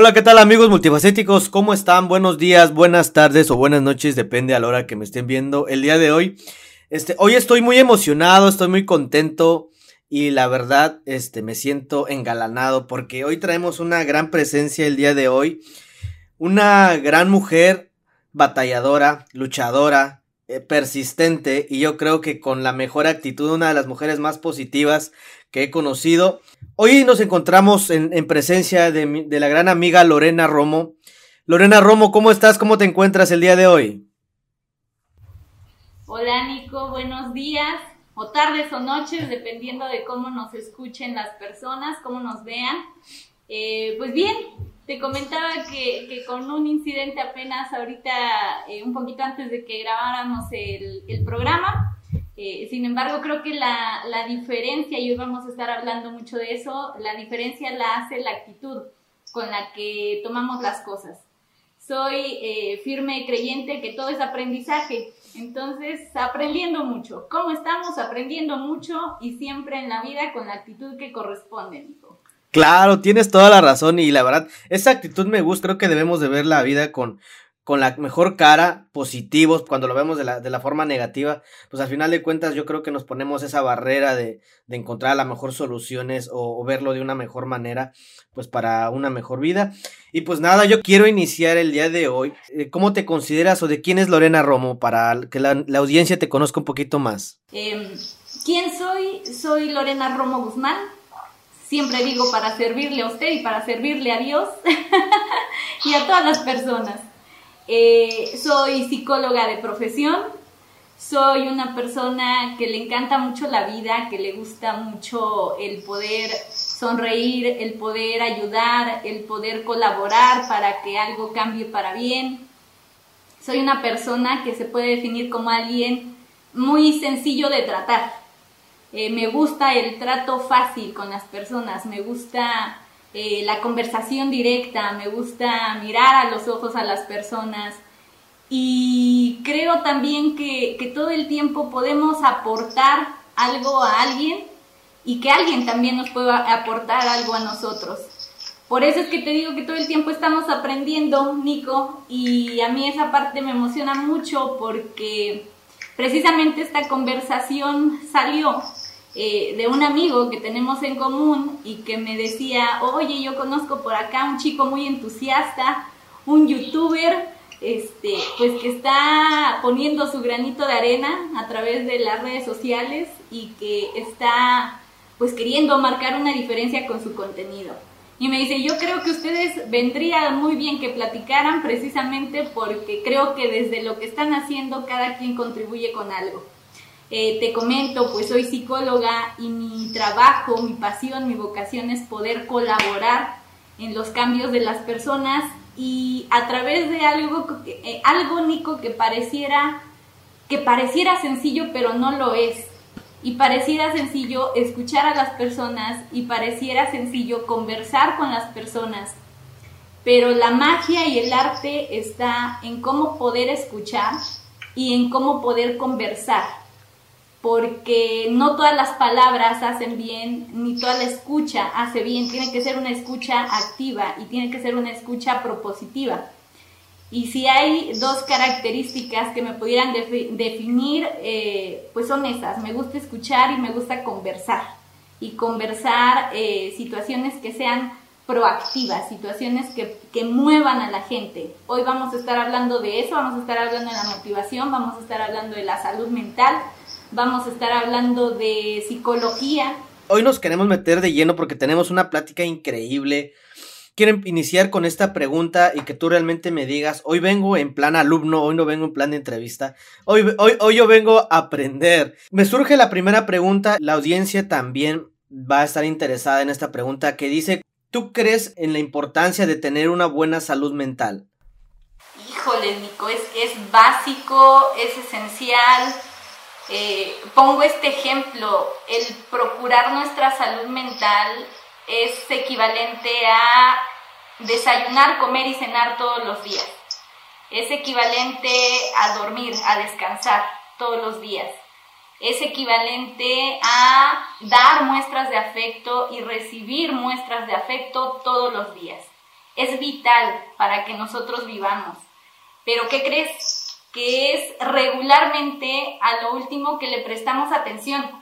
Hola, ¿qué tal amigos multifacéticos? ¿Cómo están? Buenos días, buenas tardes o buenas noches, depende a la hora que me estén viendo el día de hoy. Este, hoy estoy muy emocionado, estoy muy contento y la verdad, este, me siento engalanado porque hoy traemos una gran presencia el día de hoy. Una gran mujer batalladora, luchadora, persistente y yo creo que con la mejor actitud, una de las mujeres más positivas que he conocido. Hoy nos encontramos en, presencia de, de, la gran amiga Lorena Romo. Lorena Romo, ¿cómo estás? ¿Cómo te encuentras el día de hoy? Hola Nico, buenos días o tardes o noches, dependiendo de cómo nos escuchen las personas, cómo nos vean. Eh, pues bien, te comentaba que, con un incidente apenas ahorita, eh, un poquito antes de que grabáramos el, el programa, eh, sin embargo, creo que la, la, diferencia, y hoy vamos a estar hablando mucho de eso, la diferencia la hace la actitud con la que tomamos las cosas. Soy eh, firme creyente que todo es aprendizaje, entonces aprendiendo mucho. ¿Cómo estamos? Aprendiendo mucho y siempre en la vida con la actitud que corresponde, Nico. Claro, tienes toda la razón y la verdad, esa actitud me gusta, creo que debemos de ver la vida con, con la mejor cara, positivos, cuando lo vemos de la, de la forma negativa, pues al final de cuentas yo creo que nos ponemos esa barrera de, de encontrar las mejor soluciones o, verlo de una mejor manera, pues para una mejor vida. Y pues nada, yo quiero iniciar el día de hoy. Eh, ¿Cómo te consideras o de quién es Lorena Romo para que la, la audiencia te conozca un poquito más? Eh, ¿Quién soy? Soy Lorena Romo Guzmán. Siempre digo para servirle a usted y para servirle a Dios y a todas las personas. Eh, soy psicóloga de profesión, soy una persona que le encanta mucho la vida, que le gusta mucho el poder sonreír, el poder ayudar, el poder colaborar para que algo cambie para bien. Soy una persona que se puede definir como alguien muy sencillo de tratar. Eh, me gusta el trato fácil con las personas, me gusta eh, la conversación directa, me gusta mirar a los ojos a las personas y creo también que, que todo el tiempo podemos aportar algo a alguien y que alguien también nos pueda aportar algo a nosotros. Por eso es que te digo que todo el tiempo estamos aprendiendo, Nico, y a mí esa parte me emociona mucho porque precisamente esta conversación salió eh, de un amigo que tenemos en común y que me decía, oye, yo conozco por acá un chico muy entusiasta, un youtuber, este, pues que está poniendo su granito de arena a través de las redes sociales y que está pues queriendo marcar una diferencia con su contenido. Y me dice, yo creo que ustedes vendría muy bien que platicaran precisamente porque creo que desde lo que están haciendo cada quien contribuye con algo. Eh, te comento, pues soy psicóloga y mi trabajo, mi pasión, mi vocación es poder colaborar en los cambios de las personas y a través de algo, eh, algo Nico, que pareciera, que pareciera sencillo, pero no lo es. Y pareciera sencillo escuchar a las personas y pareciera sencillo conversar con las personas. Pero la magia y el arte está en cómo poder escuchar y en cómo poder conversar porque no todas las palabras hacen bien, ni toda la escucha hace bien, tiene que ser una escucha activa y tiene que ser una escucha propositiva. Y si hay dos características que me pudieran definir, eh, pues son esas, me gusta escuchar y me gusta conversar. Y conversar eh, situaciones que sean proactivas, situaciones que, que muevan a la gente. Hoy vamos a estar hablando de eso, vamos a estar hablando de la motivación, vamos a estar hablando de la salud mental, vamos a estar hablando de psicología. Hoy nos queremos meter de lleno porque tenemos una plática increíble. Quiero iniciar con esta pregunta y que tú realmente me digas, hoy vengo en plan alumno, hoy no vengo en plan de entrevista, hoy, hoy, hoy yo vengo a aprender. Me surge la primera pregunta, la audiencia también va a estar interesada en esta pregunta que dice, ¿tú crees en la importancia de tener una buena salud mental? Híjole, Nico, es, es básico, es esencial eh, pongo este ejemplo, el procurar nuestra salud mental es equivalente a desayunar, comer y cenar todos los días. Es equivalente a dormir, a descansar todos los días. Es equivalente a dar muestras de afecto y recibir muestras de afecto todos los días. es vital para que nosotros vivamos. Pero ¿qué crees? Que es regularmente a lo último que le prestamos atención.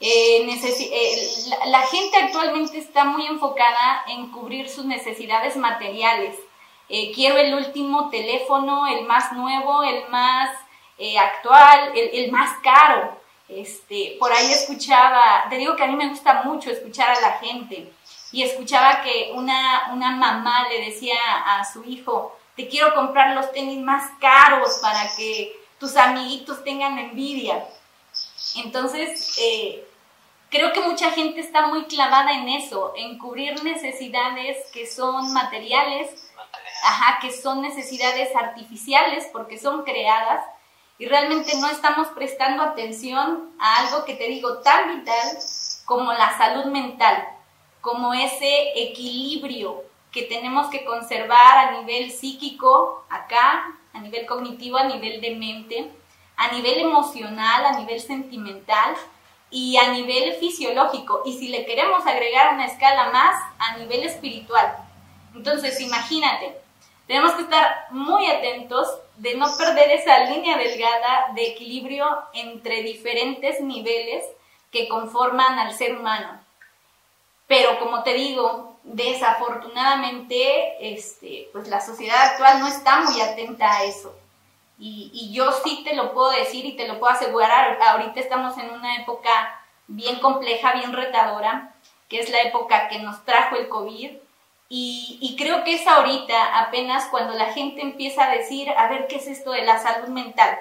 Eh, eh, la, gente actualmente está muy enfocada en cubrir sus necesidades materiales. Eh, quiero el último teléfono, el más nuevo, el más actual, el, el, más caro. Este, por ahí escuchaba, te digo que a mí me gusta mucho escuchar a la gente y escuchaba que una, una mamá le decía a su hijo, te quiero comprar los tenis más caros para que tus amiguitos tengan envidia. Entonces, eh, creo que mucha gente está muy clavada en eso, en cubrir necesidades que son materiales, ajá, que son necesidades artificiales porque son creadas y realmente no estamos prestando atención a algo que te digo tan vital como la salud mental como ese equilibrio que tenemos que conservar a nivel psíquico, acá, a nivel cognitivo, a nivel de mente, a nivel emocional, a nivel sentimental y a nivel fisiológico. Y si le queremos agregar una escala más, a nivel espiritual. Entonces, imagínate, tenemos que estar muy atentos de no perder esa línea delgada de equilibrio entre diferentes niveles que conforman al ser humano. Pero como te digo, desafortunadamente, este, pues la sociedad actual no está muy atenta a eso. Y, yo sí te lo puedo decir y te lo puedo asegurar, ahorita estamos en una época bien compleja, bien retadora, que es la época que nos trajo el COVID. Y, y creo que es ahorita apenas cuando la gente empieza a decir, a ver, ¿qué es esto de la salud mental?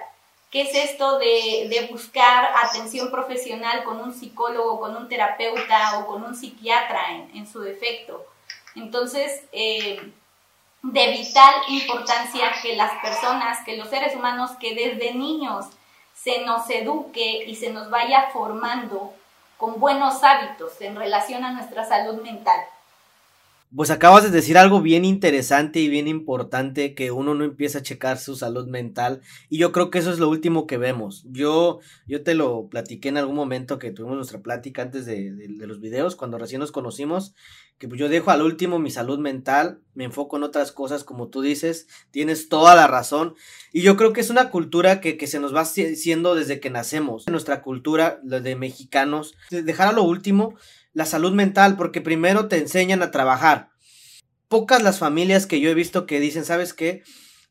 ¿Qué es esto de, buscar atención profesional con un psicólogo, con un terapeuta o con un psiquiatra en, su defecto? Entonces, eh, de vital importancia que las personas, que los seres humanos, que desde niños se nos eduque y se nos vaya formando con buenos hábitos en relación a nuestra salud mental. Pues acabas de decir algo bien interesante y bien importante, que uno no empieza a checar su salud mental y yo creo que eso es lo último que vemos. Yo, yo te lo platiqué en algún momento que tuvimos nuestra plática antes de, los videos, cuando recién nos conocimos, que pues yo dejo al último mi salud mental, me enfoco en otras cosas como tú dices, tienes toda la razón y yo creo que es una cultura que, que se nos va haciendo desde que nacemos, nuestra cultura, la de mexicanos, dejar a lo último la salud mental, porque primero te enseñan a trabajar. Pocas las familias que yo he visto que dicen, ¿sabes qué?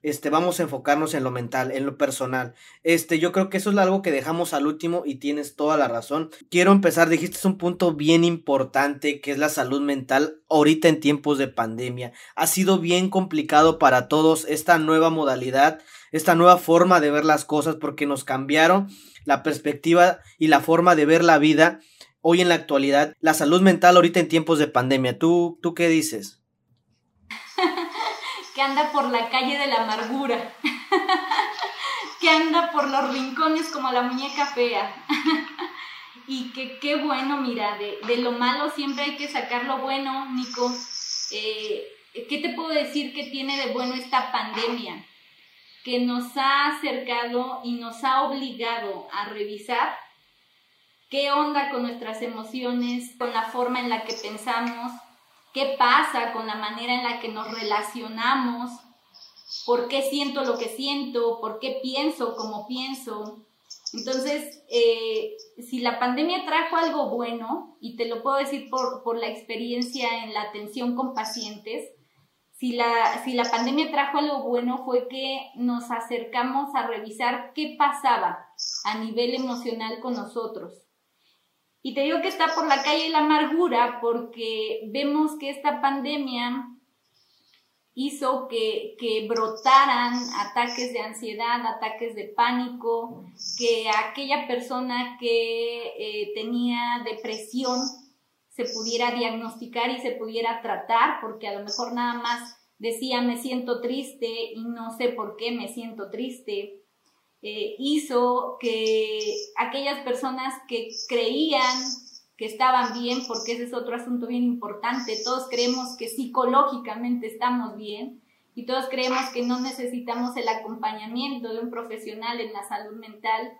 Este, vamos a enfocarnos en lo mental, en lo personal. Este, yo creo que eso es algo que dejamos al último y tienes toda la razón. Quiero empezar, dijiste un punto bien importante que es la salud mental ahorita en tiempos de pandemia. Ha sido bien complicado para todos esta nueva modalidad, esta nueva forma de ver las cosas porque nos cambiaron la perspectiva y la forma de ver la vida hoy en la actualidad, la salud mental ahorita en tiempos de pandemia. ¿Tú, tú qué dices? que anda por la calle de la amargura, que anda por los rincones como la muñeca fea. y que qué bueno, mira, de, de, lo malo siempre hay que sacar lo bueno, Nico. Eh, ¿Qué te puedo decir que tiene de bueno esta pandemia? Que nos ha acercado y nos ha obligado a revisar qué onda con nuestras emociones, con la forma en la que pensamos, qué pasa con la manera en la que nos relacionamos, por qué siento lo que siento, por qué pienso como pienso. Entonces, eh, si la pandemia trajo algo bueno, y te lo puedo decir por, por la experiencia en la atención con pacientes, si la, si la pandemia trajo algo bueno fue que nos acercamos a revisar qué pasaba a nivel emocional con nosotros y te digo que está por la calle la amargura porque vemos que esta pandemia hizo que, brotaran ataques de ansiedad, ataques de pánico, que aquella persona que eh, tenía depresión se pudiera diagnosticar y se pudiera tratar, porque a lo mejor nada más decía me siento triste y no sé por qué me siento triste. Eh, hizo que aquellas personas que creían que estaban bien, porque ese es otro asunto bien importante, todos creemos que psicológicamente estamos bien y todos creemos que no necesitamos el acompañamiento de un profesional en la salud mental.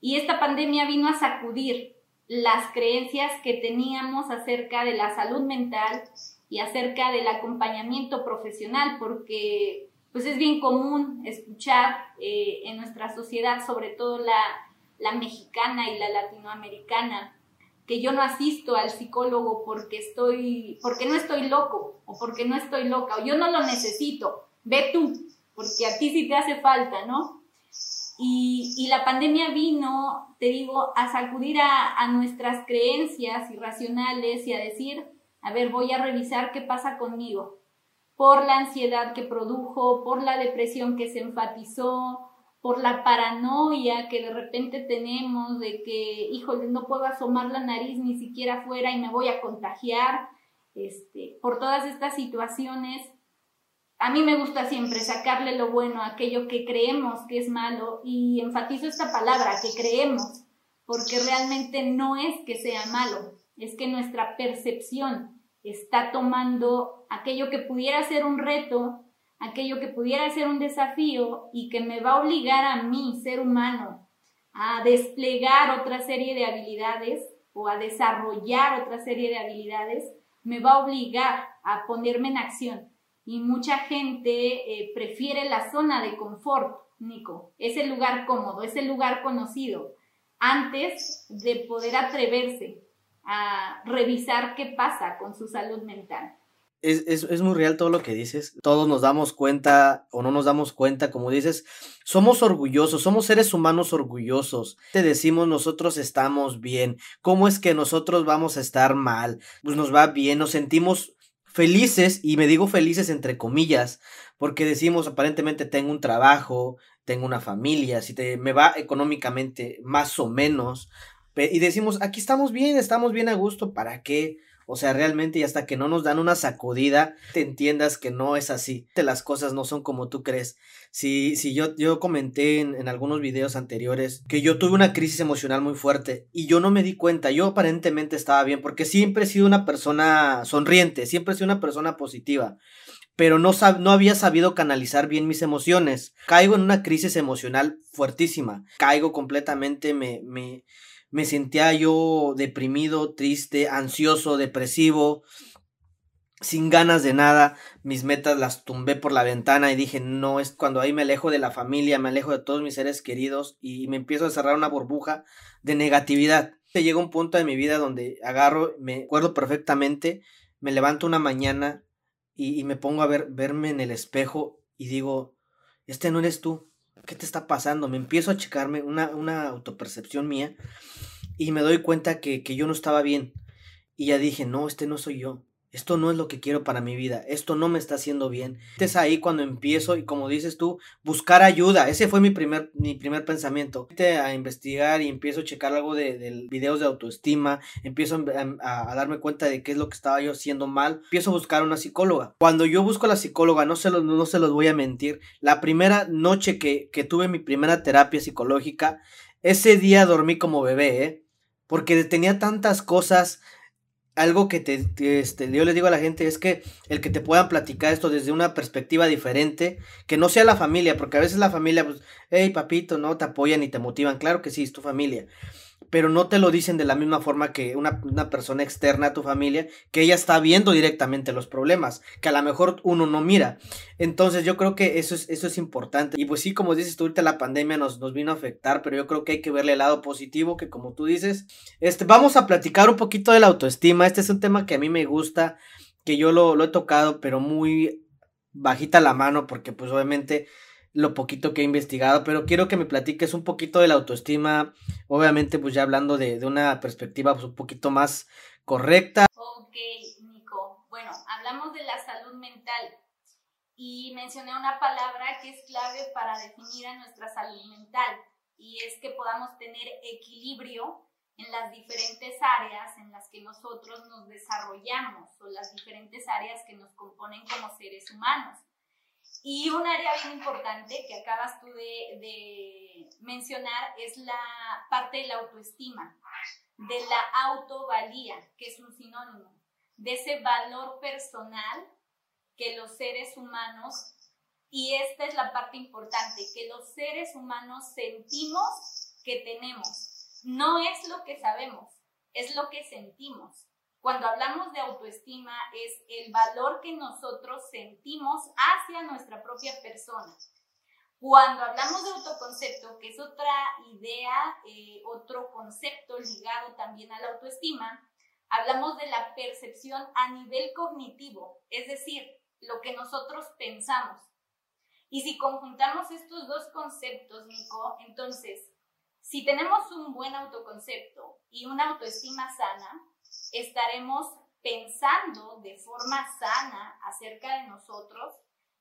Y esta pandemia vino a sacudir las creencias que teníamos acerca de la salud mental y acerca del acompañamiento profesional, porque pues es bien común escuchar eh, en nuestra sociedad, sobre todo la, mexicana y la latinoamericana, que yo no asisto al psicólogo porque estoy, porque no estoy loco o porque no estoy loca o yo no lo necesito, ve tú, porque a ti sí te hace falta, ¿no? Y, y la pandemia vino, te digo, a sacudir a, a nuestras creencias irracionales y a decir, a ver, voy a revisar qué pasa conmigo, por la ansiedad que produjo, por la depresión que se enfatizó, por la paranoia que de repente tenemos de que, híjole, no puedo asomar la nariz ni siquiera afuera y me voy a contagiar, este, por todas estas situaciones. A mí me gusta siempre sacarle lo bueno a aquello que creemos que es malo y enfatizo esta palabra, que creemos, porque realmente no es que sea malo, es que nuestra percepción está tomando aquello que pudiera ser un reto, aquello que pudiera ser un desafío y que me va a obligar a mí, ser humano, a desplegar otra serie de habilidades o a desarrollar otra serie de habilidades, me va a obligar a ponerme en acción. Y mucha gente eh, prefiere la zona de confort, Nico, ese lugar cómodo, ese lugar conocido, antes de poder atreverse a revisar qué pasa con su salud mental. Es, es, es, muy real todo lo que dices. Todos nos damos cuenta o no nos damos cuenta, como dices, somos orgullosos, somos seres humanos orgullosos. Te decimos nosotros estamos bien. ¿Cómo es que nosotros vamos a estar mal? Pues nos va bien, nos sentimos felices, y me digo felices entre comillas, porque decimos aparentemente tengo un trabajo, tengo una familia, si te, me va económicamente más o menos, y decimos, aquí estamos bien, estamos bien a gusto, ¿para qué? O sea, realmente y hasta que no nos dan una sacudida, te entiendas que no es así. Las cosas no son como tú crees. Si, si yo, yo comenté en, en, algunos videos anteriores que yo tuve una crisis emocional muy fuerte y yo no me di cuenta, yo aparentemente estaba bien porque siempre he sido una persona sonriente, siempre he sido una persona positiva pero no, sab no había sabido canalizar bien mis emociones. Caigo en una crisis emocional fuertísima. Caigo completamente, me, me, me sentía yo deprimido, triste, ansioso, depresivo, sin ganas de nada. Mis metas las tumbé por la ventana y dije, no, es cuando ahí me alejo de la familia, me alejo de todos mis seres queridos y me empiezo a cerrar una burbuja de negatividad. Llega un punto de mi vida donde agarro, me acuerdo perfectamente, me levanto una mañana y, me pongo a ver, verme en el espejo y digo, este no eres tú, ¿qué te está pasando? Me empiezo a checarme una, una autopercepción mía y me doy cuenta que, que yo no estaba bien. Y ya dije, no, este no soy yo esto no es lo que quiero para mi vida, esto no me está haciendo bien. Es ahí cuando empiezo y como dices tú, buscar ayuda. Ese fue mi primer, mi primer pensamiento. A investigar y empiezo a checar algo de, de videos de autoestima, empiezo a, a, darme cuenta de qué es lo que estaba yo haciendo mal, empiezo a buscar una psicóloga. Cuando yo busco a la psicóloga, no se los, no se los voy a mentir, la primera noche que, que tuve mi primera terapia psicológica, ese día dormí como bebé, ¿eh? Porque tenía tantas cosas algo que te, este, yo les digo a la gente es que el que te puedan platicar esto desde una perspectiva diferente, que no sea la familia, porque a veces la familia, pues, hey papito, no te apoyan y te motivan, claro que sí, es tu familia, pero no te lo dicen de la misma forma que una, una, persona externa a tu familia, que ella está viendo directamente los problemas, que a lo mejor uno no mira. Entonces yo creo que eso es, eso es importante. Y pues sí, como dices tú, ahorita la pandemia nos, nos vino a afectar, pero yo creo que hay que verle el lado positivo, que como tú dices, este, vamos a platicar un poquito de la autoestima. Este es un tema que a mí me gusta, que yo lo, lo he tocado, pero muy bajita la mano, porque pues obviamente lo poquito que he investigado, pero quiero que me platiques un poquito de la autoestima, obviamente pues ya hablando de, de una perspectiva pues, un poquito más correcta. Ok, Nico. Bueno, hablamos de la salud mental y mencioné una palabra que es clave para definir a nuestra salud mental y es que podamos tener equilibrio en las diferentes áreas en las que nosotros nos desarrollamos o las diferentes áreas que nos componen como seres humanos. Y un área bien importante que acabas tú de, de, mencionar es la parte de la autoestima, de la autovalía, que es un sinónimo, de ese valor personal que los seres humanos, y esta es la parte importante, que los seres humanos sentimos que tenemos. No es lo que sabemos, es lo que sentimos. Cuando hablamos de autoestima es el valor que nosotros sentimos hacia nuestra propia persona. Cuando hablamos de autoconcepto, que es otra idea, eh, otro concepto ligado también a la autoestima, hablamos de la percepción a nivel cognitivo, es decir, lo que nosotros pensamos. Y si conjuntamos estos dos conceptos, Nico, entonces, si tenemos un buen autoconcepto y una autoestima sana, estaremos pensando de forma sana acerca de nosotros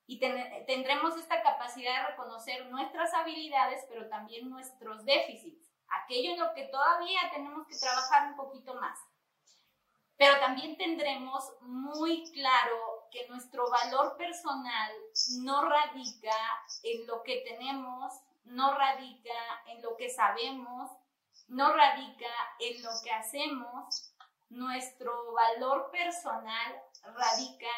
y tendremos esta capacidad de reconocer nuestras habilidades, pero también nuestros déficits, aquello en lo que todavía tenemos que trabajar un poquito más. Pero también tendremos muy claro que nuestro valor personal no radica en lo que tenemos, no radica en lo que sabemos, no radica en lo que hacemos. Nuestro valor personal radica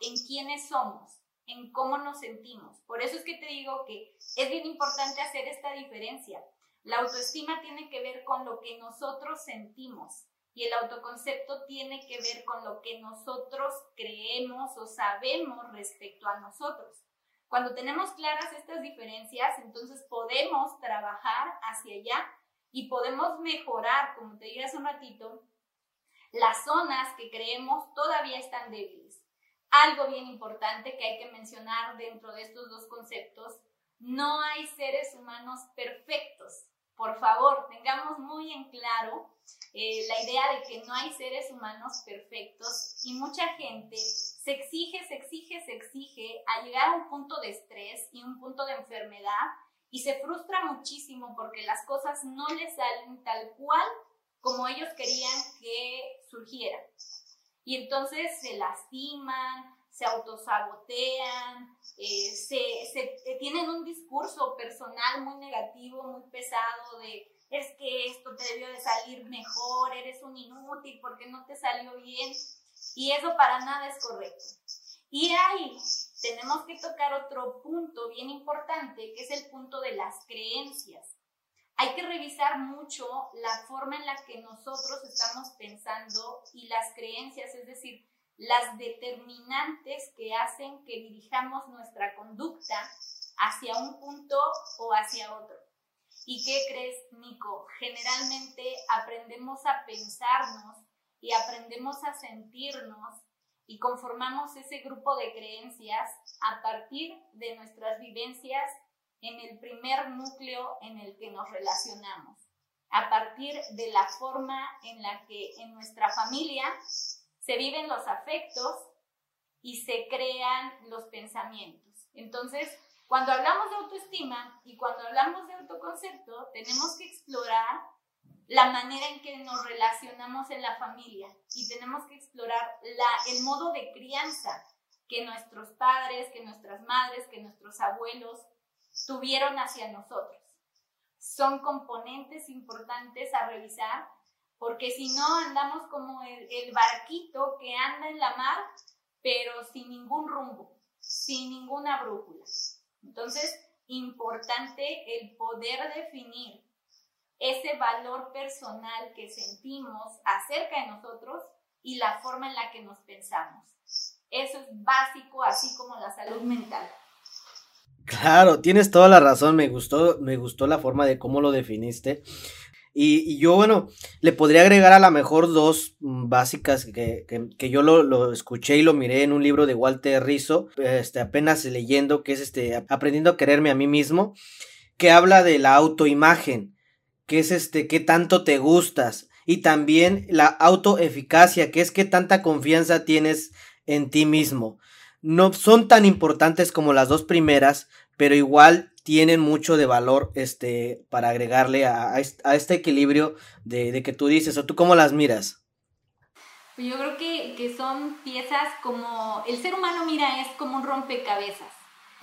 en quiénes somos, en cómo nos sentimos. Por eso es que te digo que es bien importante hacer esta diferencia. La autoestima tiene que ver con lo que nosotros sentimos y el autoconcepto tiene que ver con lo que nosotros creemos o sabemos respecto a nosotros. Cuando tenemos claras estas diferencias, entonces podemos trabajar hacia allá y podemos mejorar, como te dije hace un ratito, las zonas que creemos todavía están débiles. Algo bien importante que hay que mencionar dentro de estos dos conceptos, no hay seres humanos perfectos. Por favor, tengamos muy en claro eh, la idea de que no hay seres humanos perfectos y mucha gente se exige, se exige, se exige a llegar a un punto de estrés y un punto de enfermedad y se frustra muchísimo porque las cosas no les salen tal cual como ellos querían que surgieran. Y entonces se lastiman, se autosabotean, eh, se, se, tienen un discurso personal muy negativo, muy pesado de es que esto te debió de salir mejor, eres un inútil porque no te salió bien y eso para nada es correcto. Y ahí tenemos que tocar otro punto bien importante que es el punto de las creencias hay que revisar mucho la forma en la que nosotros estamos pensando y las creencias, es decir, las determinantes que hacen que dirijamos nuestra conducta hacia un punto o hacia otro. ¿Y qué crees, Nico? Generalmente aprendemos a pensarnos y aprendemos a sentirnos y conformamos ese grupo de creencias a partir de nuestras vivencias en el primer núcleo en el que nos relacionamos, a partir de la forma en la que en nuestra familia se viven los afectos y se crean los pensamientos. Entonces, cuando hablamos de autoestima y cuando hablamos de autoconcepto, tenemos que explorar la manera en que nos relacionamos en la familia y tenemos que explorar la, el modo de crianza que nuestros padres, que nuestras madres, que nuestros abuelos tuvieron hacia nosotros. Son componentes importantes a revisar porque si no andamos como el, barquito que anda en la mar, pero sin ningún rumbo, sin ninguna brújula. Entonces, importante el poder definir ese valor personal que sentimos acerca de nosotros y la forma en la que nos pensamos. Eso es básico, así como la salud mental. Claro, tienes toda la razón, me gustó, me gustó la forma de cómo lo definiste. Y, yo, bueno, le podría agregar a lo mejor dos mm, básicas que, yo lo, escuché y lo miré en un libro de Walter Rizzo, este, apenas leyendo, que es este, Aprendiendo a quererme a mí mismo, que habla de la autoimagen, que es este, qué tanto te gustas, y también la autoeficacia, que es qué tanta confianza tienes en ti mismo no son tan importantes como las dos primeras, pero igual tienen mucho de valor este, para agregarle a, este equilibrio de, que tú dices, o tú cómo las miras. Pues yo creo que, que, son piezas como, el ser humano mira es como un rompecabezas,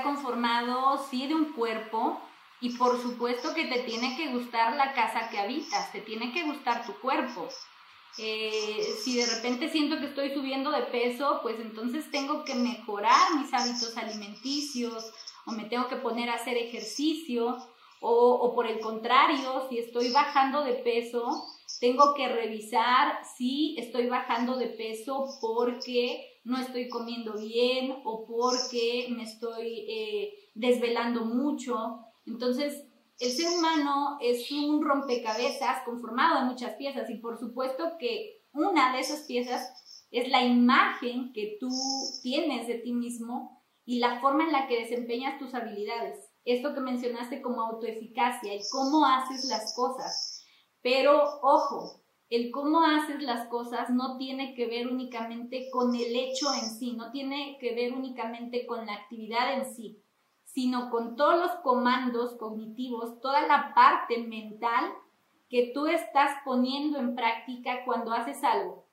conformado sí de un cuerpo y por supuesto que te tiene que gustar la casa que habitas, te tiene que gustar tu cuerpo, eh, si de repente siento que estoy subiendo de peso, pues entonces tengo que mejorar mis hábitos alimenticios o me tengo que poner a hacer ejercicio o, por el contrario, si estoy bajando de peso, tengo que revisar si estoy bajando de peso porque no estoy comiendo bien o porque me estoy eh, desvelando mucho. Entonces, el ser humano es un rompecabezas conformado de muchas piezas y por supuesto que una de esas piezas es la imagen que tú tienes de ti mismo y la forma en la que desempeñas tus habilidades. Esto que mencionaste como autoeficacia y cómo haces las cosas. Pero ojo, el cómo haces las cosas no tiene que ver únicamente con el hecho en sí, no tiene que ver únicamente con la actividad en sí sino con todos los comandos cognitivos, toda la parte mental que tú estás poniendo en práctica cuando haces algo.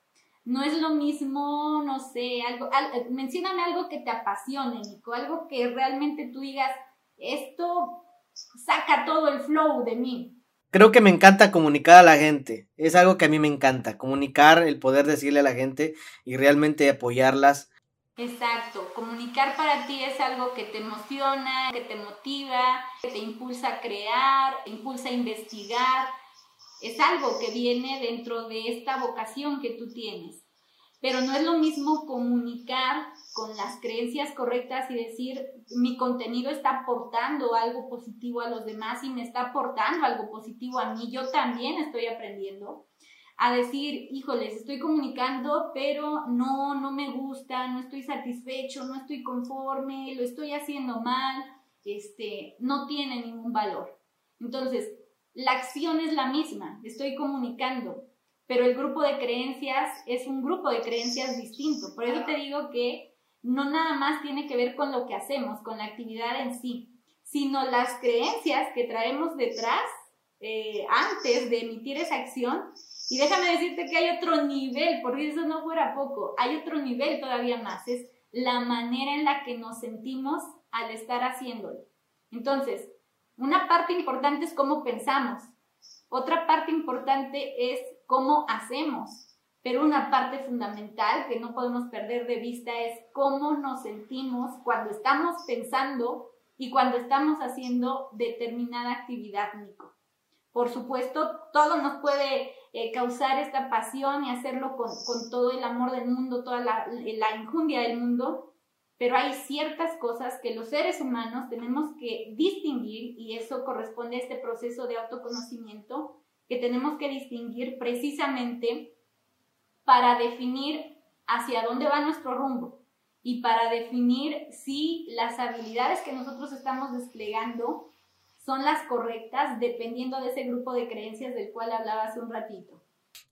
No es lo mismo, no sé, algo, mencióname algo que te apasione, Nico, algo que realmente tú digas, esto saca todo el flow de mí. Creo que me encanta comunicar a la gente, es algo que a mí me encanta, comunicar, el poder decirle a la gente y realmente apoyarlas Exacto, comunicar para ti es algo que te emociona, que te motiva, que te impulsa a crear, impulsa a investigar, es algo que viene dentro de esta vocación que tú tienes. Pero no es lo mismo comunicar con las creencias correctas y decir, mi contenido está aportando algo positivo a los demás y me está aportando algo positivo a mí, yo también estoy aprendiendo a decir, híjoles, estoy comunicando, pero no, no me gusta, no estoy satisfecho, no estoy conforme, lo estoy haciendo mal, este, no tiene ningún valor. Entonces, la acción es la misma, estoy comunicando, pero el grupo de creencias es un grupo de creencias distinto. Por eso te digo que no nada más tiene que ver con lo que hacemos, con la actividad en sí, sino las creencias que traemos detrás eh, antes de emitir esa acción y déjame decirte que hay otro nivel, porque eso no fuera poco, hay otro nivel todavía más, es la manera en la que nos sentimos al estar haciéndolo. Entonces, una parte importante es cómo pensamos, otra parte importante es cómo hacemos, pero una parte fundamental que no podemos perder de vista es cómo nos sentimos cuando estamos pensando y cuando estamos haciendo determinada actividad, Nico. Por supuesto, todo nos puede eh, causar esta pasión y hacerlo con, todo el amor del mundo, toda la, la injundia del mundo, pero hay ciertas cosas que los seres humanos tenemos que distinguir y eso corresponde a este proceso de autoconocimiento que tenemos que distinguir precisamente para definir hacia dónde va nuestro rumbo y para definir si las habilidades que nosotros estamos desplegando son las correctas dependiendo de ese grupo de creencias del cual hablaba hace un ratito.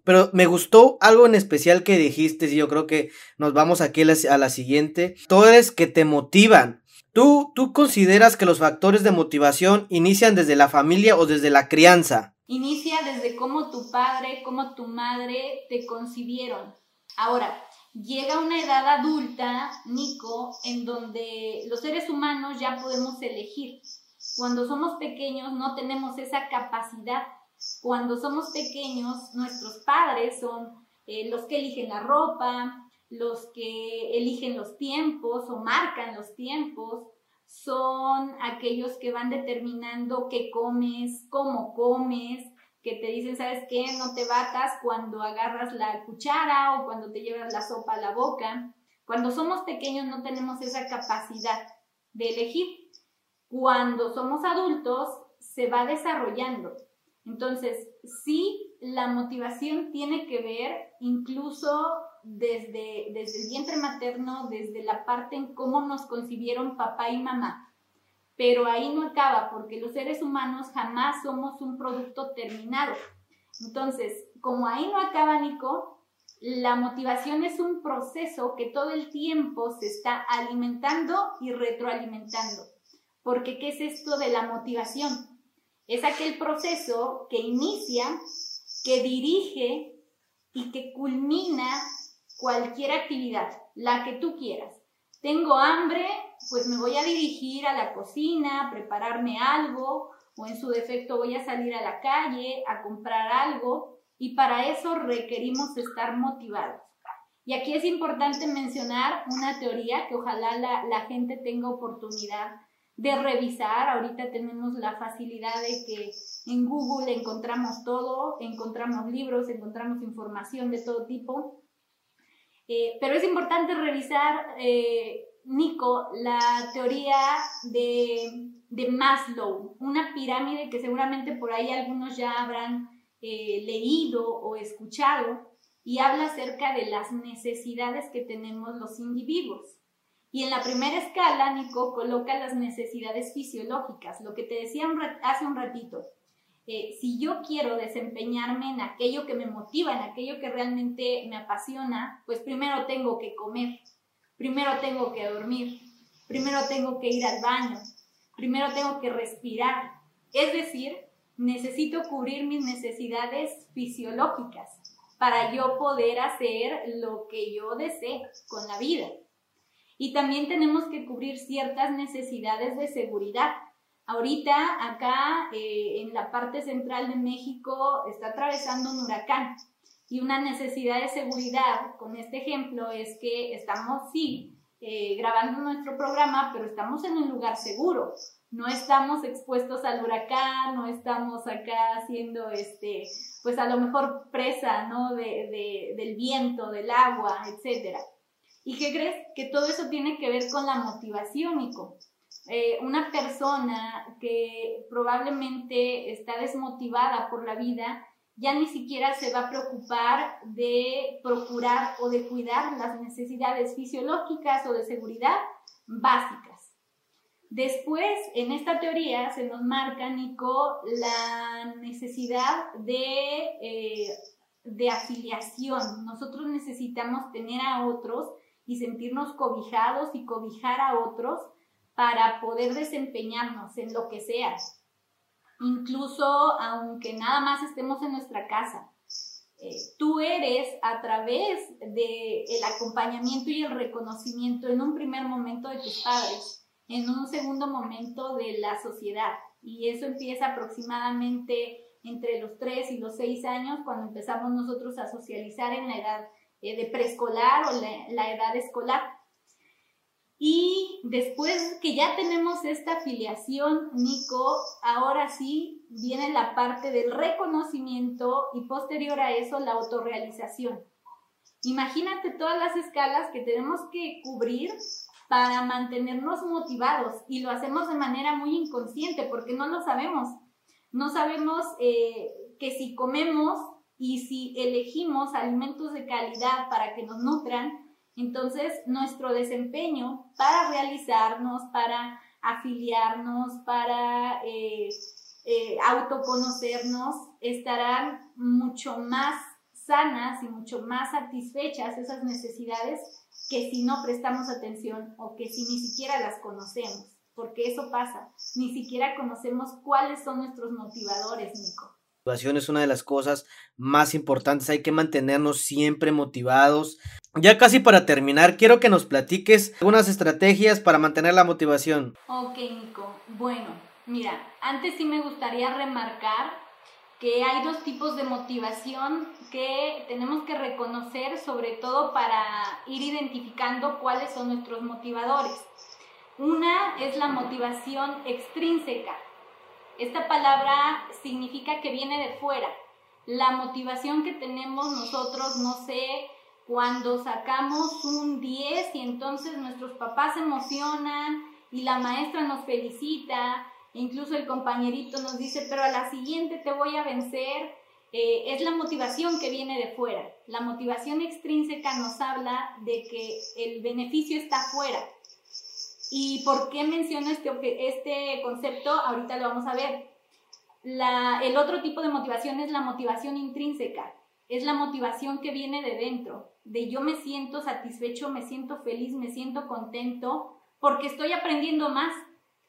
Pero me gustó algo en especial que dijiste y yo creo que nos vamos aquí a la, siguiente. Todos que te motivan. ¿Tú, ¿Tú consideras que los factores de motivación inician desde la familia o desde la crianza? Inicia desde cómo tu padre, cómo tu madre te concibieron. Ahora, llega una edad adulta, Nico, en donde los seres humanos ya podemos elegir. Cuando somos pequeños no tenemos esa capacidad. Cuando somos pequeños, nuestros padres son eh, los que eligen la ropa, los que eligen los tiempos o marcan los tiempos, son aquellos que van determinando qué comes, cómo comes, que te dicen, ¿sabes qué? No te batas cuando agarras la cuchara o cuando te llevas la sopa a la boca. Cuando somos pequeños no tenemos esa capacidad de elegir cuando somos adultos se va desarrollando. Entonces, sí, la motivación tiene que ver incluso desde, desde el vientre materno, desde la parte en cómo nos concibieron papá y mamá. Pero ahí no acaba, porque los seres humanos jamás somos un producto terminado. Entonces, como ahí no acaba, Nico, la motivación es un proceso que todo el tiempo se está alimentando y retroalimentando. Porque ¿qué es esto de la motivación? Es aquel proceso que inicia, que dirige y que culmina cualquier actividad, la que tú quieras. Tengo hambre, pues me voy a dirigir a la cocina, a prepararme algo, o en su defecto voy a salir a la calle a comprar algo, y para eso requerimos estar motivados. Y aquí es importante mencionar una teoría que ojalá la, la gente tenga oportunidad de revisar. Ahorita tenemos la facilidad de que en Google encontramos todo, encontramos libros, encontramos información de todo tipo. Eh, pero es importante revisar, eh, Nico, la teoría de, de, Maslow, una pirámide que seguramente por ahí algunos ya habrán eh, leído o escuchado y habla acerca de las necesidades que tenemos los individuos. Y en la primera escala, Nico coloca las necesidades fisiológicas, lo que te decía hace un ratito. Eh, si yo quiero desempeñarme en aquello que me motiva, en aquello que realmente me apasiona, pues primero tengo que comer, primero tengo que dormir, primero tengo que ir al baño, primero tengo que respirar. Es decir, necesito cubrir mis necesidades fisiológicas para yo poder hacer lo que yo desee con la vida. Y también tenemos que cubrir ciertas necesidades de seguridad. Ahorita acá eh, en la parte central de México está atravesando un huracán y una necesidad de seguridad con este ejemplo es que estamos, sí, eh, grabando nuestro programa, pero estamos en un lugar seguro. No estamos expuestos al huracán, no estamos acá haciendo, este, pues a lo mejor presa, ¿no? De, del viento, del agua, etcétera. ¿Y qué crees? Que todo eso tiene que ver con la motivación, Nico. Eh, una persona que probablemente está desmotivada por la vida ya ni siquiera se va a preocupar de procurar o de cuidar las necesidades fisiológicas o de seguridad básicas. Después, en esta teoría se nos marca, Nico, la necesidad de, eh, de afiliación. Nosotros necesitamos tener a otros y sentirnos cobijados y cobijar a otros para poder desempeñarnos en lo que sea. Incluso aunque nada más estemos en nuestra casa, eh, tú eres a través del el acompañamiento y el reconocimiento en un primer momento de tus padres, en un segundo momento de la sociedad. Y eso empieza aproximadamente entre los 3 y los 6 años, cuando empezamos nosotros a socializar en la edad eh, de preescolar o la, edad escolar. Y después que ya tenemos esta afiliación, Nico, ahora sí viene la parte del reconocimiento y posterior a eso la autorrealización. Imagínate todas las escalas que tenemos que cubrir para mantenernos motivados y lo hacemos de manera muy inconsciente porque no lo sabemos. No sabemos eh, que si comemos y si elegimos alimentos de calidad para que nos nutran, entonces nuestro desempeño para realizarnos, para afiliarnos, para eh, eh, autoconocernos, estarán mucho más sanas y mucho más satisfechas esas necesidades que si no prestamos atención o que si ni siquiera las conocemos, porque eso pasa, ni siquiera conocemos cuáles son nuestros motivadores, Nico motivación es una de las cosas más importantes. Hay que mantenernos siempre motivados. Ya casi para terminar, quiero que nos platiques algunas estrategias para mantener la motivación. Ok, Nico. Bueno, mira, antes sí me gustaría remarcar que hay dos tipos de motivación que tenemos que reconocer, sobre todo para ir identificando cuáles son nuestros motivadores. Una es la motivación extrínseca, esta palabra significa que viene de fuera. La motivación que tenemos nosotros, no sé, cuando sacamos un 10 y entonces nuestros papás se emocionan y la maestra nos felicita, e incluso el compañerito nos dice, pero a la siguiente te voy a vencer, eh, es la motivación que viene de fuera. La motivación extrínseca nos habla de que el beneficio está fuera, ¿Y por qué menciono este, este concepto? Ahorita lo vamos a ver. el otro tipo de motivación es la motivación intrínseca. Es la motivación que viene de dentro, de yo me siento satisfecho, me siento feliz, me siento contento, porque estoy aprendiendo más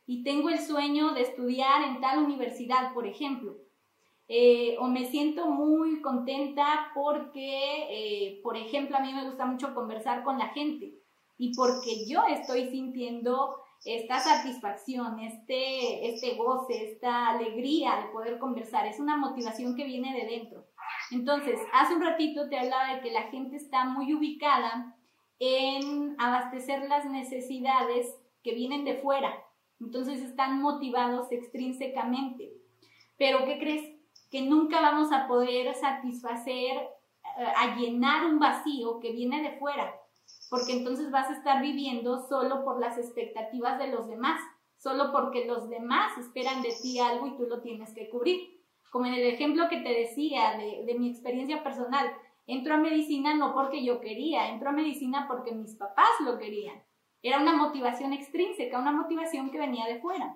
y tengo el sueño de estudiar en tal universidad, por ejemplo. Eh, o me siento muy contenta porque, eh, por ejemplo, a mí me gusta mucho conversar con la gente y porque yo estoy sintiendo esta satisfacción, este, este goce, esta alegría de poder conversar. Es una motivación que viene de dentro. Entonces, hace un ratito te hablaba de que la gente está muy ubicada en abastecer las necesidades que vienen de fuera Entonces están motivados extrínsecamente. Pero ¿qué crees? Que nunca vamos a poder satisfacer, eh, a llenar un vacío que viene de fuera, porque entonces vas a estar viviendo solo por las expectativas de los demás, solo porque los demás esperan de ti algo y tú lo tienes que cubrir. Como en el ejemplo que te decía de, mi experiencia personal, entro a medicina no porque yo quería, entro a medicina porque mis papás lo querían. Era una motivación extrínseca, una motivación que venía de fuera.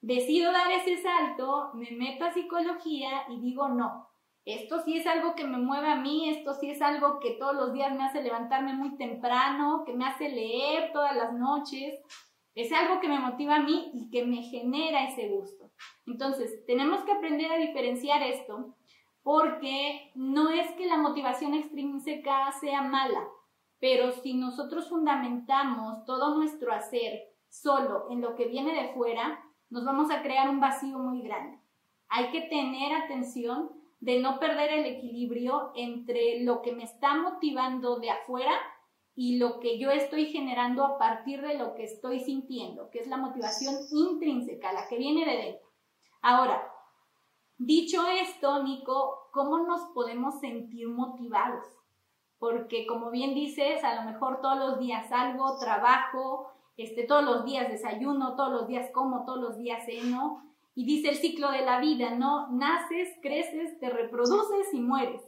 Decido dar ese salto, me meto a psicología y digo no. Esto sí es algo que me mueve a mí, esto sí es algo que todos los días me hace levantarme muy temprano, que me hace leer todas las noches. Es algo que me motiva a mí y que me genera ese gusto. Entonces, tenemos que aprender a diferenciar esto porque no es que la motivación extrínseca sea mala, pero si nosotros fundamentamos todo nuestro hacer solo en lo que viene de fuera, nos vamos a crear un vacío muy grande. Hay que tener atención de no perder el equilibrio entre lo que me está motivando de afuera y lo que yo estoy generando a partir de lo que estoy sintiendo, que es la motivación intrínseca, la que viene de dentro. Ahora, dicho esto, Nico, ¿cómo nos podemos sentir motivados? porque como bien dices, a lo mejor todos los días salgo, trabajo, este, todos los días desayuno, todos los días como, todos los días ceno, y dice el ciclo de la vida, ¿no? Naces, creces, te reproduces y mueres.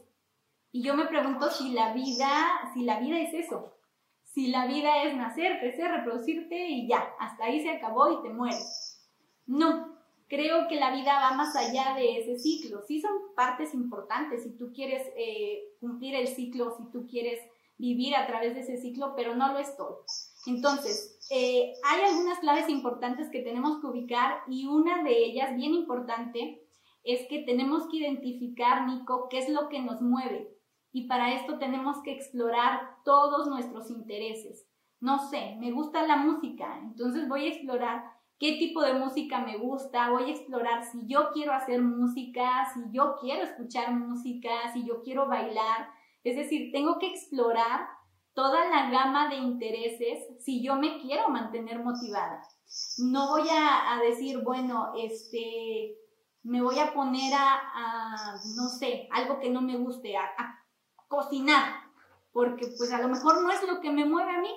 Y yo me pregunto si la vida, si la vida es eso, si la vida es nacer, crecer, reproducirte y ya, hasta ahí se acabó y te mueres. No, creo que la vida va más allá de ese ciclo. Sí son partes importantes si tú quieres eh, cumplir el ciclo, si tú quieres vivir a través de ese ciclo, pero no lo es todo. Entonces, eh, hay algunas claves importantes que tenemos que ubicar y una de ellas, bien importante, es que tenemos que identificar, Nico, qué es lo que nos mueve. Y para esto tenemos que explorar todos nuestros intereses. No sé, me gusta la música, entonces voy a explorar qué tipo de música me gusta, voy a explorar si yo quiero hacer música, si yo quiero escuchar música, si yo quiero bailar. Es decir, tengo que explorar toda la gama de intereses si yo me quiero mantener motivada. No voy a, decir, bueno, este, me voy a poner a, no sé, algo que no me guste, a, a cocinar, porque pues a lo mejor no es lo que me mueve a mí,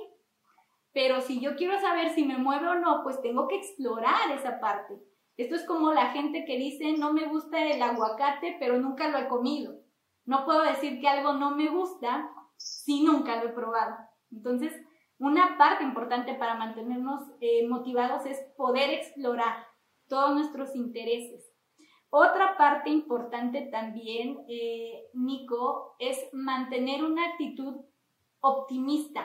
pero si yo quiero saber si me mueve o no, pues tengo que explorar esa parte. Esto es como la gente que dice, no me gusta el aguacate, pero nunca lo he comido. No puedo decir que algo no me gusta si nunca lo he probado. Entonces, una parte importante para mantenernos eh, motivados es poder explorar todos nuestros intereses. Otra parte importante también, eh, Nico, es mantener una actitud optimista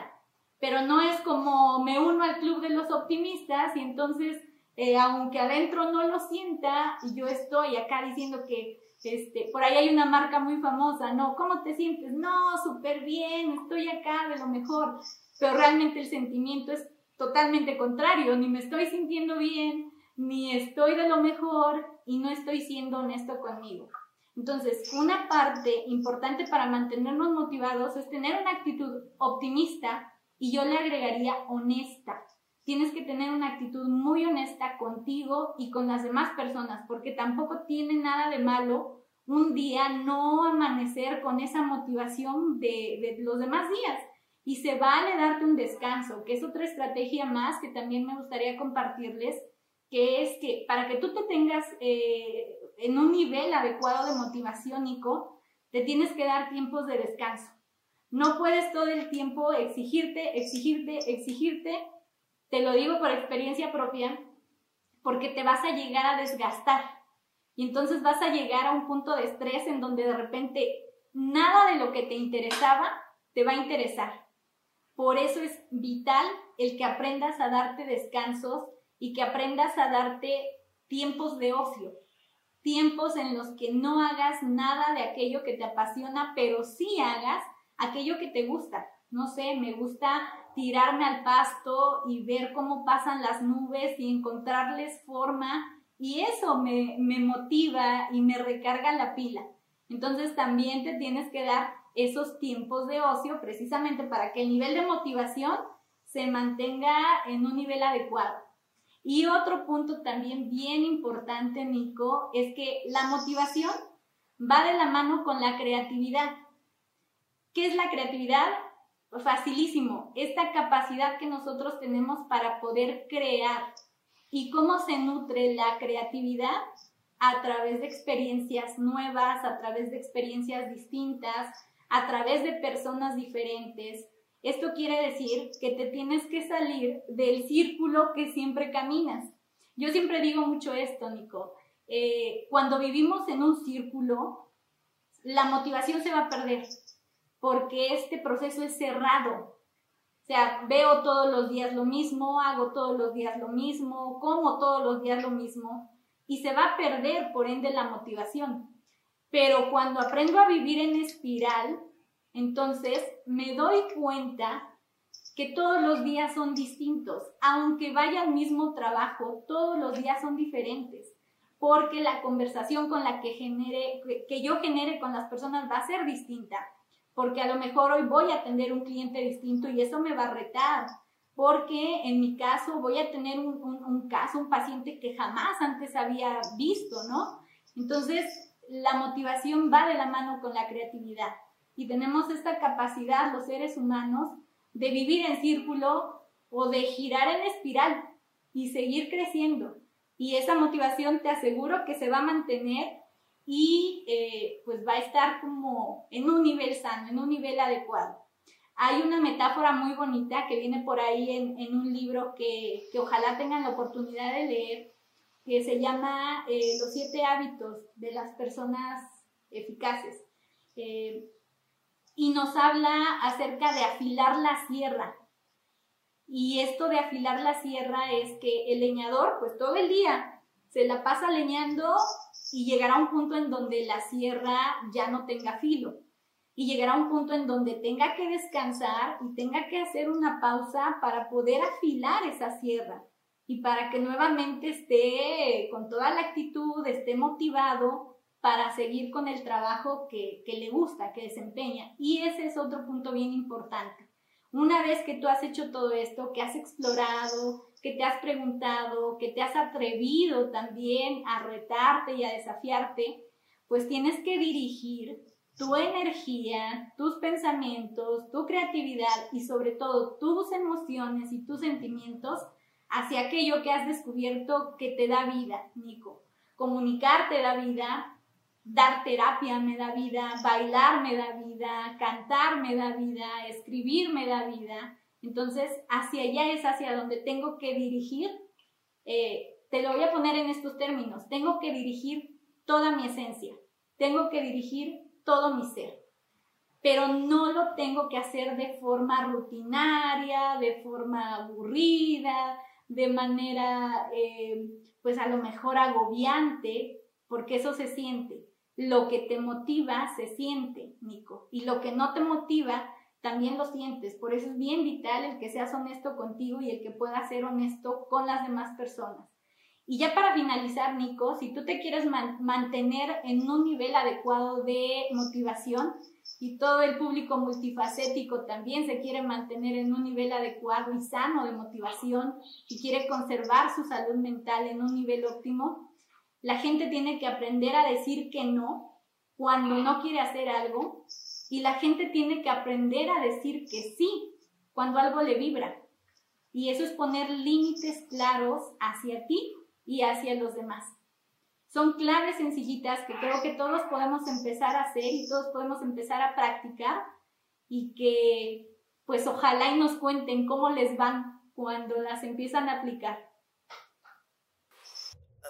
pero no es como me uno al club de los optimistas y entonces, eh, aunque adentro no lo sienta, yo estoy acá diciendo que, este, por ahí hay una marca muy famosa, no, ¿cómo te sientes? No, súper bien, estoy acá de lo mejor, pero realmente el sentimiento es totalmente contrario, ni me estoy sintiendo bien, ni estoy de lo mejor y no estoy siendo honesto conmigo. Entonces, una parte importante para mantenernos motivados es tener una actitud optimista y yo le agregaría honesta. Tienes que tener una actitud muy honesta contigo y con las demás personas, porque tampoco tiene nada de malo un día no amanecer con esa motivación de, los demás días. Y se vale darte un descanso, que es otra estrategia más que también me gustaría compartirles, que es que para que tú te tengas eh, en un nivel adecuado de motivación, Nico, te tienes que dar tiempos de descanso. No puedes todo el tiempo exigirte, exigirte, exigirte. Te lo digo por experiencia propia, porque te vas a llegar a desgastar. Y entonces vas a llegar a un punto de estrés en donde de repente nada de lo que te interesaba te va a interesar. Por eso es vital el que aprendas a darte descansos y que aprendas a darte tiempos de ocio, tiempos en los que no hagas nada de aquello que te apasiona, pero sí hagas aquello que te gusta. No sé, me gusta tirarme al pasto y ver cómo pasan las nubes y encontrarles forma y eso me, me motiva y me recarga la pila. Entonces también te tienes que dar esos tiempos de ocio precisamente para que el nivel de motivación se mantenga en un nivel adecuado. Y otro punto también bien importante, Nico, es que la motivación va de la mano con la creatividad. ¿Qué es la creatividad? Facilísimo, esta capacidad que nosotros tenemos para poder crear. ¿Y cómo se nutre la creatividad? A través de experiencias nuevas, a través de experiencias distintas, a través de personas diferentes. Esto quiere decir que te tienes que salir del círculo que siempre caminas. Yo siempre digo mucho esto, Nico. Eh, cuando vivimos en un círculo, la motivación se va a perder porque este proceso es cerrado. O sea, veo todos los días lo mismo, hago todos los días lo mismo, como todos los días lo mismo y se va a perder por ende la motivación. Pero cuando aprendo a vivir en espiral, entonces me doy cuenta que todos los días son distintos, aunque vaya al mismo trabajo, todos los días son diferentes, porque la conversación con la que genere, que yo genere con las personas va a ser distinta porque a lo mejor hoy voy a atender un cliente distinto y eso me va a retar, porque en mi caso voy a tener un, caso, un paciente que jamás antes había visto, ¿no? Entonces, la motivación va de la mano con la creatividad y tenemos esta capacidad, los seres humanos, de vivir en círculo o de girar en espiral y seguir creciendo. Y esa motivación te aseguro que se va a mantener y eh, pues va a estar como en un nivel sano, en un nivel adecuado. Hay una metáfora muy bonita que viene por ahí en, un libro que, ojalá tengan la oportunidad de leer, que se llama eh, Los siete hábitos de las personas eficaces. Eh, y nos habla acerca de afilar la sierra. Y esto de afilar la sierra es que el leñador, pues todo el día, se la pasa leñando y llegará un punto en donde la sierra ya no tenga filo y llegará un punto en donde tenga que descansar y tenga que hacer una pausa para poder afilar esa sierra y para que nuevamente esté con toda la actitud, esté motivado para seguir con el trabajo que, que le gusta, que desempeña. Y ese es otro punto bien importante. Una vez que tú has hecho todo esto, que has explorado, que te has preguntado, que te has atrevido también a retarte y a desafiarte, pues tienes que dirigir tu energía, tus pensamientos, tu creatividad y sobre todo tus emociones y tus sentimientos hacia aquello que has descubierto que te da vida, Nico. Comunicar te da vida, dar terapia me da vida, bailar me da vida, cantar me da vida, escribir me da vida. Entonces, hacia allá es hacia donde tengo que dirigir, eh, te lo voy a poner en estos términos, tengo que dirigir toda mi esencia, tengo que dirigir todo mi ser, pero no lo tengo que hacer de forma rutinaria, de forma aburrida, de manera, eh, pues a lo mejor agobiante, porque eso se siente. Lo que te motiva se siente, Nico, y lo que no te motiva también lo sientes. Por eso es bien vital el que seas honesto contigo y el que puedas ser honesto con las demás personas. Y ya para finalizar, Nico, si tú te quieres mantener en un nivel adecuado de motivación y todo el público multifacético también se quiere mantener en un nivel adecuado y sano de motivación y quiere conservar su salud mental en un nivel óptimo, la gente tiene que aprender a decir que no cuando no quiere hacer algo y la gente tiene que aprender a decir que sí cuando algo le vibra. Y eso es poner límites claros hacia ti y hacia los demás. Son claves sencillitas que creo que todos podemos empezar a hacer y todos podemos empezar a practicar y que pues ojalá y nos cuenten cómo les van cuando las empiezan a aplicar.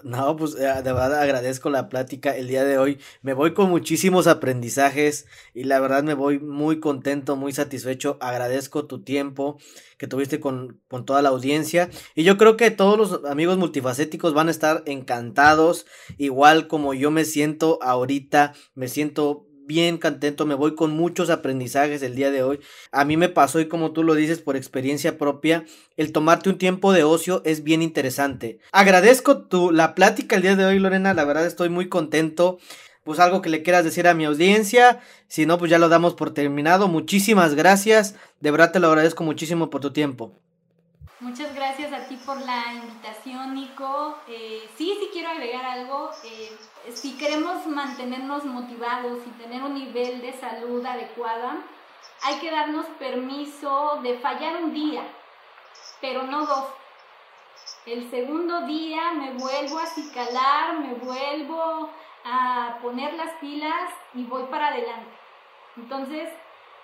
No, pues eh, de verdad agradezco la plática el día de hoy. Me voy con muchísimos aprendizajes y la verdad me voy muy contento, muy satisfecho. Agradezco tu tiempo que tuviste con, con toda la audiencia. Y yo creo que todos los amigos multifacéticos van a estar encantados, igual como yo me siento ahorita. Me siento bien contento, me voy con muchos aprendizajes el día de hoy. A mí me pasó y como tú lo dices por experiencia propia, el tomarte un tiempo de ocio es bien interesante. Agradezco tu la plática el día de hoy, Lorena, la verdad estoy muy contento. Pues algo que le quieras decir a mi audiencia, si no pues ya lo damos por terminado. Muchísimas gracias, de verdad te lo agradezco muchísimo por tu tiempo. Muchas gracias por la invitación Nico. Eh, sí, sí quiero agregar algo. Eh, si queremos mantenernos motivados y tener un nivel de salud adecuada, hay que darnos permiso de fallar un día, pero no dos. El segundo día me vuelvo a cicalar, me vuelvo a poner las pilas y voy para adelante. Entonces,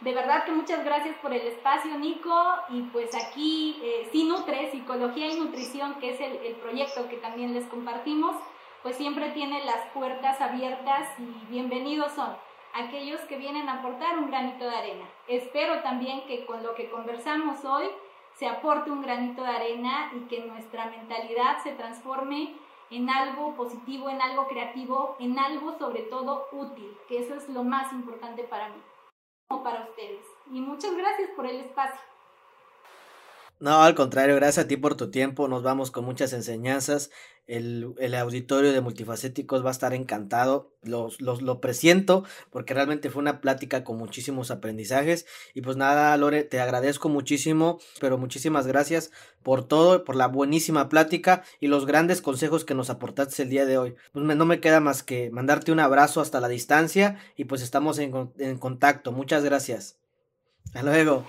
de verdad que muchas gracias por el espacio, Nico. Y pues aquí, eh, Si Nutre, Psicología y Nutrición, que es el, el proyecto que también les compartimos, pues siempre tiene las puertas abiertas y bienvenidos son aquellos que vienen a aportar un granito de arena. Espero también que con lo que conversamos hoy se aporte un granito de arena y que nuestra mentalidad se transforme en algo positivo, en algo creativo, en algo sobre todo útil, que eso es lo más importante para mí o para ustedes. Y muchas gracias por el espacio. No, al contrario, gracias a ti por tu tiempo. Nos vamos con muchas enseñanzas. El, el auditorio de multifacéticos va a estar encantado. Los, los, lo presiento porque realmente fue una plática con muchísimos aprendizajes. Y pues nada, Lore, te agradezco muchísimo, pero muchísimas gracias por todo, por la buenísima plática y los grandes consejos que nos aportaste el día de hoy. Pues no me queda más que mandarte un abrazo hasta la distancia y pues estamos en, en contacto. Muchas gracias. Hasta luego.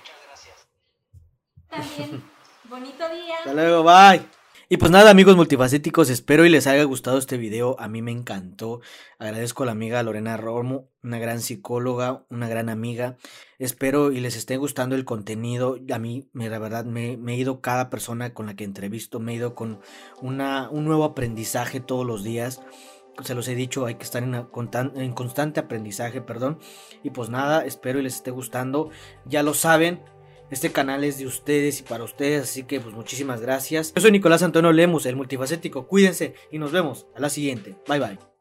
También. Bonito día. Hasta luego, bye. Y pues nada, amigos multifacéticos, espero y les haya gustado este video. A mí me encantó. Agradezco a la amiga Lorena Romo, una gran psicóloga, una gran amiga. Espero y les esté gustando el contenido. A mí, me, la verdad, me, me, he ido cada persona con la que entrevisto, me he ido con una, un nuevo aprendizaje todos los días. Se los he dicho, hay que estar en, en constante aprendizaje, perdón. Y pues nada, espero y les esté gustando. Ya lo saben, este canal es de ustedes y para ustedes, así que pues muchísimas gracias. Yo soy Nicolás Antonio Lemus, el multifacético. Cuídense y nos vemos a la siguiente. Bye bye.